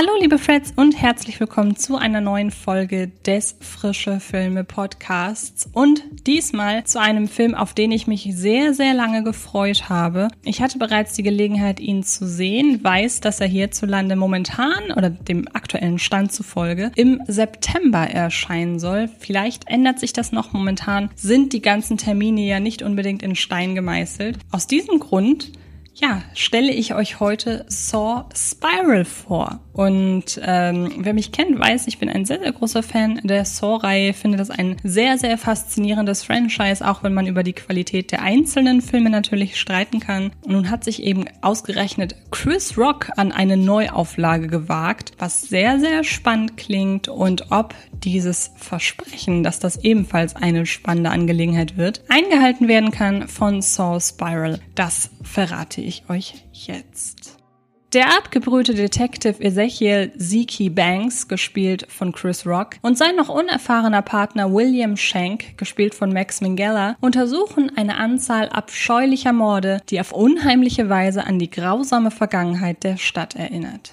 Hallo liebe Freds und herzlich willkommen zu einer neuen Folge des Frische Filme Podcasts und diesmal zu einem Film, auf den ich mich sehr, sehr lange gefreut habe. Ich hatte bereits die Gelegenheit, ihn zu sehen, weiß, dass er hierzulande momentan oder dem aktuellen Stand zufolge im September erscheinen soll. Vielleicht ändert sich das noch momentan, sind die ganzen Termine ja nicht unbedingt in Stein gemeißelt. Aus diesem Grund ja, stelle ich euch heute Saw Spiral vor. Und ähm, wer mich kennt, weiß, ich bin ein sehr, sehr großer Fan der Saw-Reihe, finde das ein sehr, sehr faszinierendes Franchise, auch wenn man über die Qualität der einzelnen Filme natürlich streiten kann. Und nun hat sich eben ausgerechnet Chris Rock an eine Neuauflage gewagt, was sehr, sehr spannend klingt und ob dieses Versprechen, dass das ebenfalls eine spannende Angelegenheit wird, eingehalten werden kann von Saw Spiral. Das verrate ich euch jetzt. Der abgebrühte Detective Ezekiel Zeke Banks, gespielt von Chris Rock, und sein noch unerfahrener Partner William Shank, gespielt von Max Minghella, untersuchen eine Anzahl abscheulicher Morde, die auf unheimliche Weise an die grausame Vergangenheit der Stadt erinnert.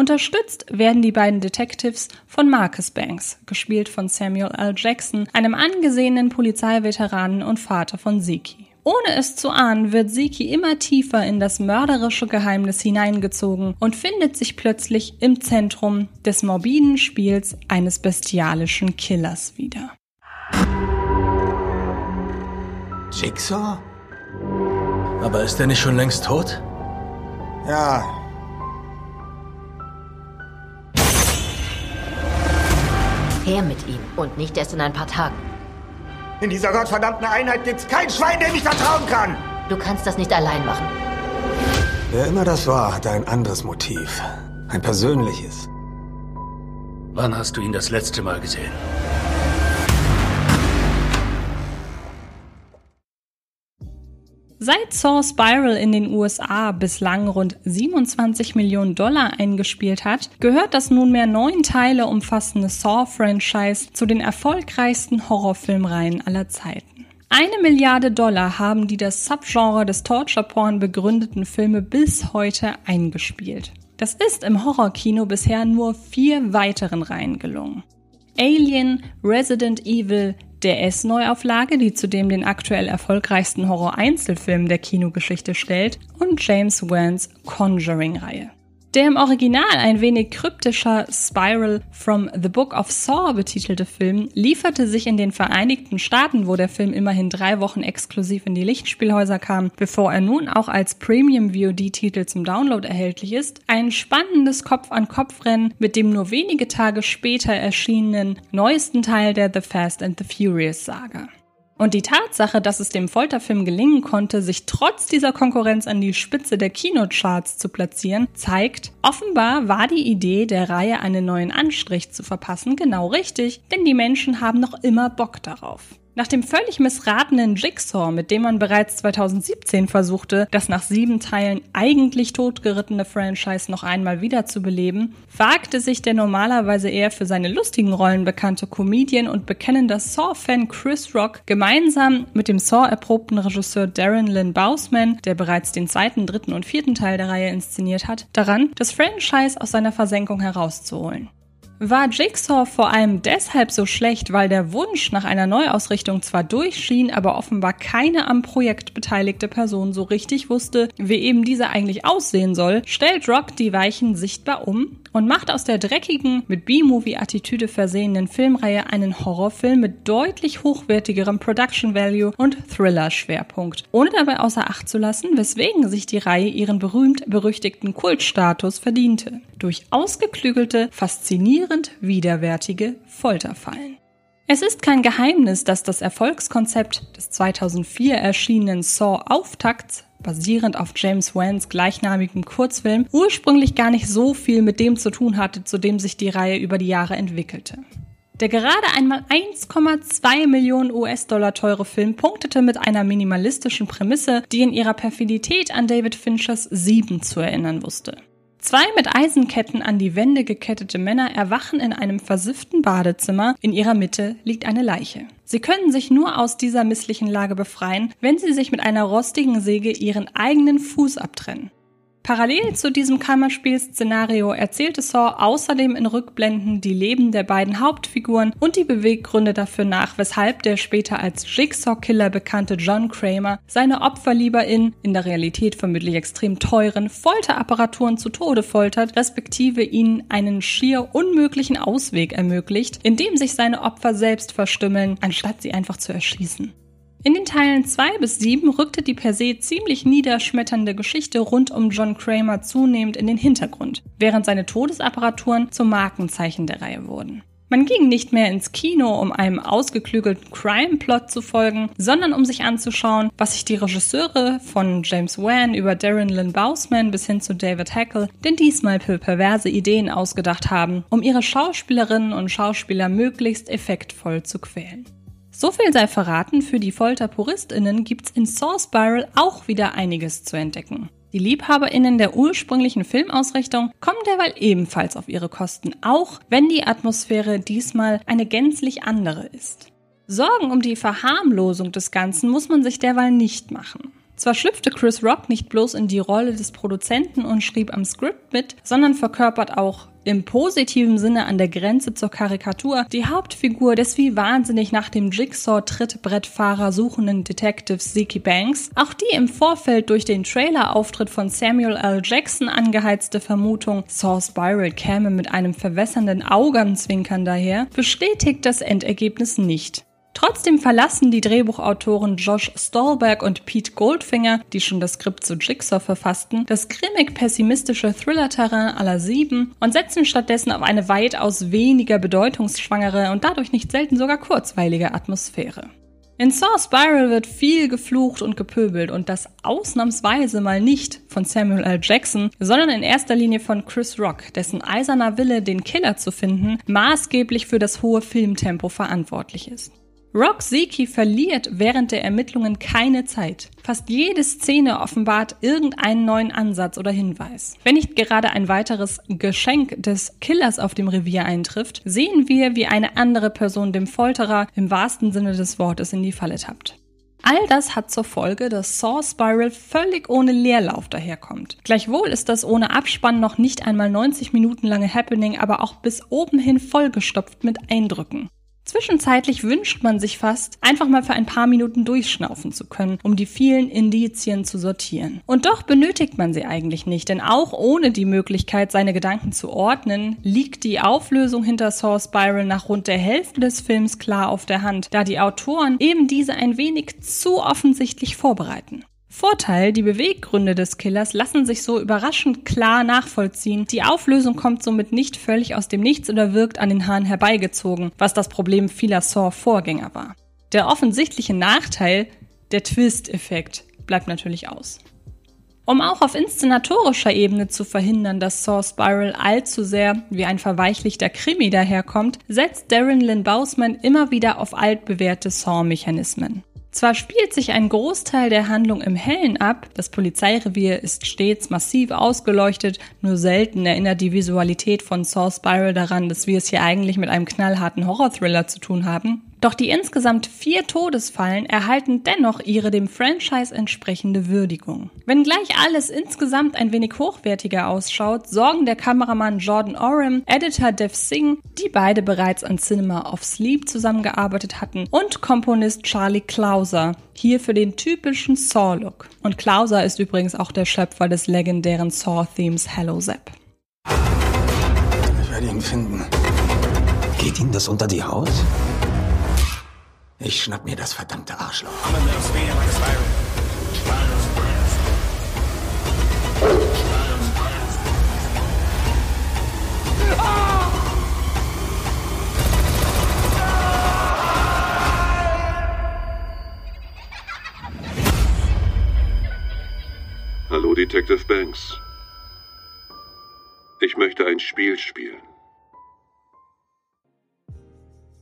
Unterstützt werden die beiden Detectives von Marcus Banks, gespielt von Samuel L. Jackson, einem angesehenen Polizeiveteranen und Vater von Zeke. Ohne es zu ahnen, wird Siki immer tiefer in das mörderische Geheimnis hineingezogen und findet sich plötzlich im Zentrum des morbiden Spiels eines bestialischen Killers wieder. Jigsaw? Aber ist er nicht schon längst tot? Ja. Her mit ihm und nicht erst in ein paar Tagen. In dieser gottverdammten Einheit gibt's kein Schwein, dem ich vertrauen kann. Du kannst das nicht allein machen. Wer immer das war, hatte ein anderes Motiv. Ein persönliches. Wann hast du ihn das letzte Mal gesehen? Seit Saw Spiral in den USA bislang rund 27 Millionen Dollar eingespielt hat, gehört das nunmehr neun Teile umfassende Saw-Franchise zu den erfolgreichsten Horrorfilmreihen aller Zeiten. Eine Milliarde Dollar haben die das Subgenre des Torture-Porn begründeten Filme bis heute eingespielt. Das ist im Horrorkino bisher nur vier weiteren Reihen gelungen. Alien, Resident Evil, der S-Neuauflage, die zudem den aktuell erfolgreichsten Horror-Einzelfilm der Kinogeschichte stellt, und James Wans Conjuring-Reihe. Der im Original ein wenig kryptischer Spiral from the Book of Saw betitelte Film lieferte sich in den Vereinigten Staaten, wo der Film immerhin drei Wochen exklusiv in die Lichtspielhäuser kam, bevor er nun auch als Premium VOD-Titel zum Download erhältlich ist, ein spannendes Kopf-an-Kopf-Rennen mit dem nur wenige Tage später erschienenen neuesten Teil der The Fast and the Furious Saga. Und die Tatsache, dass es dem Folterfilm gelingen konnte, sich trotz dieser Konkurrenz an die Spitze der Kinocharts zu platzieren, zeigt, offenbar war die Idee, der Reihe einen neuen Anstrich zu verpassen, genau richtig, denn die Menschen haben noch immer Bock darauf. Nach dem völlig missratenen Jigsaw, mit dem man bereits 2017 versuchte, das nach sieben Teilen eigentlich totgerittene Franchise noch einmal wiederzubeleben, wagte sich der normalerweise eher für seine lustigen Rollen bekannte Comedian und bekennender Saw-Fan Chris Rock gemeinsam mit dem Saw-erprobten Regisseur Darren Lynn Bousman, der bereits den zweiten, dritten und vierten Teil der Reihe inszeniert hat, daran, das Franchise aus seiner Versenkung herauszuholen. War Jigsaw vor allem deshalb so schlecht, weil der Wunsch nach einer Neuausrichtung zwar durchschien, aber offenbar keine am Projekt beteiligte Person so richtig wusste, wie eben diese eigentlich aussehen soll, stellt Rock die Weichen sichtbar um und macht aus der dreckigen, mit B-Movie-Attitüde versehenen Filmreihe einen Horrorfilm mit deutlich hochwertigerem Production Value und Thriller-Schwerpunkt, ohne dabei außer Acht zu lassen, weswegen sich die Reihe ihren berühmt-berüchtigten Kultstatus verdiente. Durch ausgeklügelte, faszinierend widerwärtige Folterfallen. Es ist kein Geheimnis, dass das Erfolgskonzept des 2004 erschienenen Saw-Auftakts basierend auf James Wans gleichnamigem Kurzfilm, ursprünglich gar nicht so viel mit dem zu tun hatte, zu dem sich die Reihe über die Jahre entwickelte. Der gerade einmal 1,2 Millionen US-Dollar teure Film punktete mit einer minimalistischen Prämisse, die in ihrer Perfidität an David Finchers Sieben zu erinnern wusste. Zwei mit Eisenketten an die Wände gekettete Männer erwachen in einem versifften Badezimmer. In ihrer Mitte liegt eine Leiche. Sie können sich nur aus dieser misslichen Lage befreien, wenn sie sich mit einer rostigen Säge ihren eigenen Fuß abtrennen. Parallel zu diesem Kammerspiel-Szenario erzählte Saw außerdem in Rückblenden die Leben der beiden Hauptfiguren und die Beweggründe dafür nach, weshalb der später als Jigsaw-Killer bekannte John Kramer seine Opfer lieber in, in der Realität vermutlich extrem teuren, Folterapparaturen zu Tode foltert, respektive ihnen einen schier unmöglichen Ausweg ermöglicht, indem sich seine Opfer selbst verstümmeln, anstatt sie einfach zu erschießen. In den Teilen 2 bis 7 rückte die per se ziemlich niederschmetternde Geschichte rund um John Kramer zunehmend in den Hintergrund, während seine Todesapparaturen zum Markenzeichen der Reihe wurden. Man ging nicht mehr ins Kino, um einem ausgeklügelten Crime-Plot zu folgen, sondern um sich anzuschauen, was sich die Regisseure von James Wan über Darren Lynn Bousman bis hin zu David Hackle denn diesmal für perverse Ideen ausgedacht haben, um ihre Schauspielerinnen und Schauspieler möglichst effektvoll zu quälen. So viel sei verraten, für die Folterpuristinnen gibt's in Saw Spiral auch wieder einiges zu entdecken. Die LiebhaberInnen der ursprünglichen Filmausrichtung kommen derweil ebenfalls auf ihre Kosten, auch wenn die Atmosphäre diesmal eine gänzlich andere ist. Sorgen um die Verharmlosung des Ganzen muss man sich derweil nicht machen. Zwar schlüpfte Chris Rock nicht bloß in die Rolle des Produzenten und schrieb am Skript mit, sondern verkörpert auch im positiven Sinne an der Grenze zur Karikatur die Hauptfigur des wie wahnsinnig nach dem Jigsaw-Trittbrettfahrer suchenden Detectives Zeke Banks, auch die im Vorfeld durch den Trailerauftritt von Samuel L. Jackson angeheizte Vermutung, Saw Spiral käme mit einem verwässernden Augenzwinkern daher, bestätigt das Endergebnis nicht. Trotzdem verlassen die Drehbuchautoren Josh Stolberg und Pete Goldfinger, die schon das Skript zu Jigsaw verfassten, das grimmig-pessimistische Thriller-Terrain aller sieben und setzen stattdessen auf eine weitaus weniger bedeutungsschwangere und dadurch nicht selten sogar kurzweilige Atmosphäre. In Saw Spiral wird viel geflucht und gepöbelt und das ausnahmsweise mal nicht von Samuel L. Jackson, sondern in erster Linie von Chris Rock, dessen eiserner Wille, den Killer zu finden, maßgeblich für das hohe Filmtempo verantwortlich ist. Rock Zeki verliert während der Ermittlungen keine Zeit. Fast jede Szene offenbart irgendeinen neuen Ansatz oder Hinweis. Wenn nicht gerade ein weiteres Geschenk des Killers auf dem Revier eintrifft, sehen wir, wie eine andere Person dem Folterer im wahrsten Sinne des Wortes in die Falle tappt. All das hat zur Folge, dass Saw Spiral völlig ohne Leerlauf daherkommt. Gleichwohl ist das ohne Abspann noch nicht einmal 90 Minuten lange Happening, aber auch bis oben hin vollgestopft mit Eindrücken. Zwischenzeitlich wünscht man sich fast, einfach mal für ein paar Minuten durchschnaufen zu können, um die vielen Indizien zu sortieren. Und doch benötigt man sie eigentlich nicht, denn auch ohne die Möglichkeit, seine Gedanken zu ordnen, liegt die Auflösung hinter Saw Spiral nach rund der Hälfte des Films klar auf der Hand, da die Autoren eben diese ein wenig zu offensichtlich vorbereiten. Vorteil, die Beweggründe des Killers lassen sich so überraschend klar nachvollziehen. Die Auflösung kommt somit nicht völlig aus dem Nichts oder wirkt an den Haaren herbeigezogen, was das Problem vieler Saw-Vorgänger war. Der offensichtliche Nachteil, der Twist-Effekt, bleibt natürlich aus. Um auch auf inszenatorischer Ebene zu verhindern, dass Saw Spiral allzu sehr wie ein verweichlichter Krimi daherkommt, setzt Darren Lynn Bausman immer wieder auf altbewährte Saw-Mechanismen. Zwar spielt sich ein Großteil der Handlung im Hellen ab, das Polizeirevier ist stets massiv ausgeleuchtet, nur selten erinnert die Visualität von Saw Spiral daran, dass wir es hier eigentlich mit einem knallharten Horror-Thriller zu tun haben, doch die insgesamt vier Todesfallen erhalten dennoch ihre dem Franchise entsprechende Würdigung. Wenngleich alles insgesamt ein wenig hochwertiger ausschaut, sorgen der Kameramann Jordan Oram, Editor Dev Singh, die beide bereits an Cinema of Sleep zusammengearbeitet hatten, und Komponist Charlie Clauser hier für den typischen Saw-Look. Und Clauser ist übrigens auch der Schöpfer des legendären Saw-Themes Hello Zap. Ich werde ihn finden. Geht Ihnen das unter die Haut? Ich schnapp mir das verdammte Arschloch.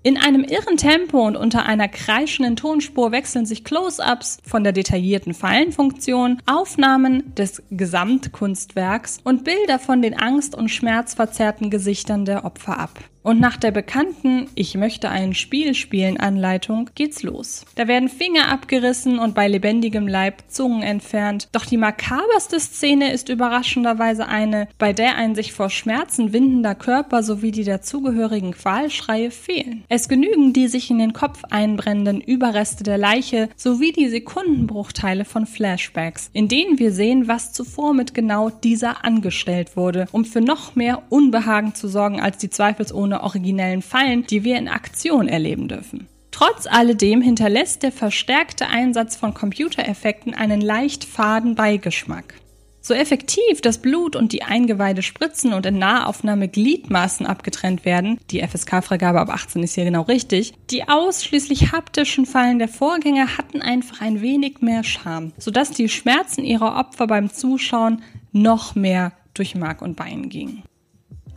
In einem irren Tempo und unter einer kreischenden Tonspur wechseln sich Close-ups von der detaillierten Fallenfunktion, Aufnahmen des Gesamtkunstwerks und Bilder von den angst- und schmerzverzerrten Gesichtern der Opfer ab. Und nach der bekannten Ich möchte ein Spiel spielen Anleitung geht's los. Da werden Finger abgerissen und bei lebendigem Leib Zungen entfernt. Doch die makaberste Szene ist überraschenderweise eine, bei der ein sich vor Schmerzen windender Körper sowie die dazugehörigen Qualschreie fehlen. Es genügen die sich in den Kopf einbrennenden Überreste der Leiche sowie die Sekundenbruchteile von Flashbacks, in denen wir sehen, was zuvor mit genau dieser angestellt wurde, um für noch mehr Unbehagen zu sorgen als die zweifelsohne originellen Fallen, die wir in Aktion erleben dürfen. Trotz alledem hinterlässt der verstärkte Einsatz von Computereffekten einen leicht faden Beigeschmack. So effektiv das Blut und die Eingeweide spritzen und in Nahaufnahme Gliedmaßen abgetrennt werden, die FSK-Freigabe ab 18 ist hier genau richtig, die ausschließlich haptischen Fallen der Vorgänger hatten einfach ein wenig mehr Charme, sodass die Schmerzen ihrer Opfer beim Zuschauen noch mehr durch Mark und Bein gingen.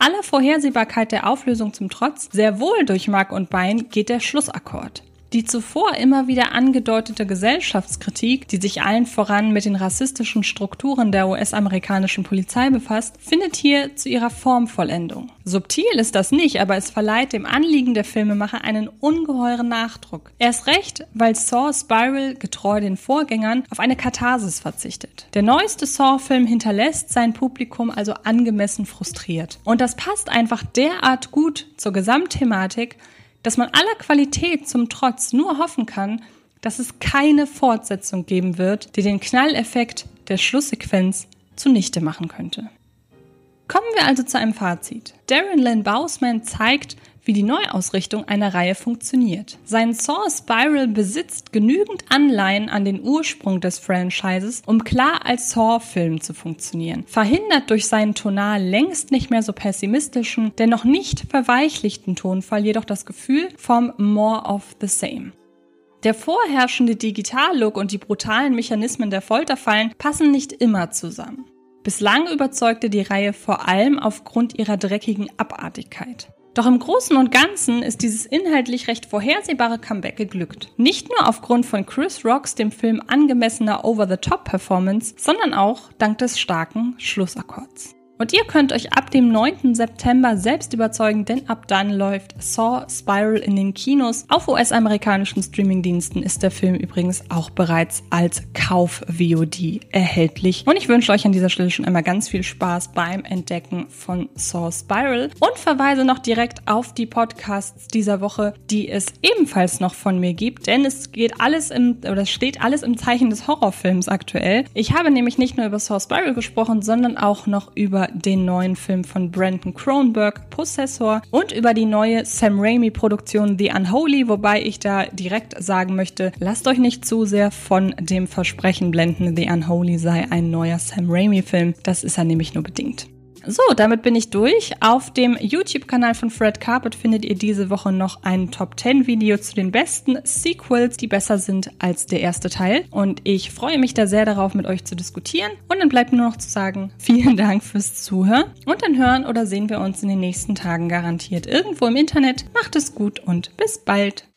Aller Vorhersehbarkeit der Auflösung zum Trotz, sehr wohl durch Mark und Bein geht der Schlussakkord. Die zuvor immer wieder angedeutete Gesellschaftskritik, die sich allen voran mit den rassistischen Strukturen der US-amerikanischen Polizei befasst, findet hier zu ihrer Formvollendung. Subtil ist das nicht, aber es verleiht dem Anliegen der Filmemacher einen ungeheuren Nachdruck. Erst recht, weil Saw Spiral, getreu den Vorgängern, auf eine Katharsis verzichtet. Der neueste Saw-Film hinterlässt sein Publikum also angemessen frustriert. Und das passt einfach derart gut zur Gesamtthematik, dass man aller Qualität zum Trotz nur hoffen kann, dass es keine Fortsetzung geben wird, die den Knalleffekt der Schlusssequenz zunichte machen könnte. Kommen wir also zu einem Fazit. Darren Lynn Bausman zeigt, wie die Neuausrichtung einer Reihe funktioniert. Sein Saw Spiral besitzt genügend Anleihen an den Ursprung des Franchises, um klar als Saw-Film zu funktionieren. Verhindert durch seinen tonal längst nicht mehr so pessimistischen, dennoch nicht verweichlichten Tonfall jedoch das Gefühl vom More of the Same. Der vorherrschende Digitallook und die brutalen Mechanismen der Folterfallen passen nicht immer zusammen. Bislang überzeugte die Reihe vor allem aufgrund ihrer dreckigen Abartigkeit. Doch im Großen und Ganzen ist dieses inhaltlich recht vorhersehbare Comeback geglückt. Nicht nur aufgrund von Chris Rocks dem Film angemessener Over-the-Top-Performance, sondern auch dank des starken Schlussakkords. Und ihr könnt euch ab dem 9. September selbst überzeugen, denn ab dann läuft Saw Spiral in den Kinos. Auf US-amerikanischen Streamingdiensten ist der Film übrigens auch bereits als Kauf-VOD erhältlich. Und ich wünsche euch an dieser Stelle schon einmal ganz viel Spaß beim Entdecken von Saw Spiral und verweise noch direkt auf die Podcasts dieser Woche, die es ebenfalls noch von mir gibt, denn es geht alles im, oder steht alles im Zeichen des Horrorfilms aktuell. Ich habe nämlich nicht nur über Saw Spiral gesprochen, sondern auch noch über den neuen Film von Brandon Cronenberg, Possessor, und über die neue Sam Raimi-Produktion The Unholy, wobei ich da direkt sagen möchte, lasst euch nicht zu sehr von dem Versprechen blenden, The Unholy sei ein neuer Sam Raimi-Film. Das ist er nämlich nur bedingt. So, damit bin ich durch. Auf dem YouTube-Kanal von Fred Carpet findet ihr diese Woche noch ein Top 10 Video zu den besten Sequels, die besser sind als der erste Teil. Und ich freue mich da sehr darauf, mit euch zu diskutieren. Und dann bleibt nur noch zu sagen, vielen Dank fürs Zuhören. Und dann hören oder sehen wir uns in den nächsten Tagen garantiert irgendwo im Internet. Macht es gut und bis bald.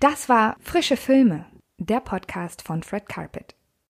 Das war Frische Filme, der Podcast von Fred Carpet.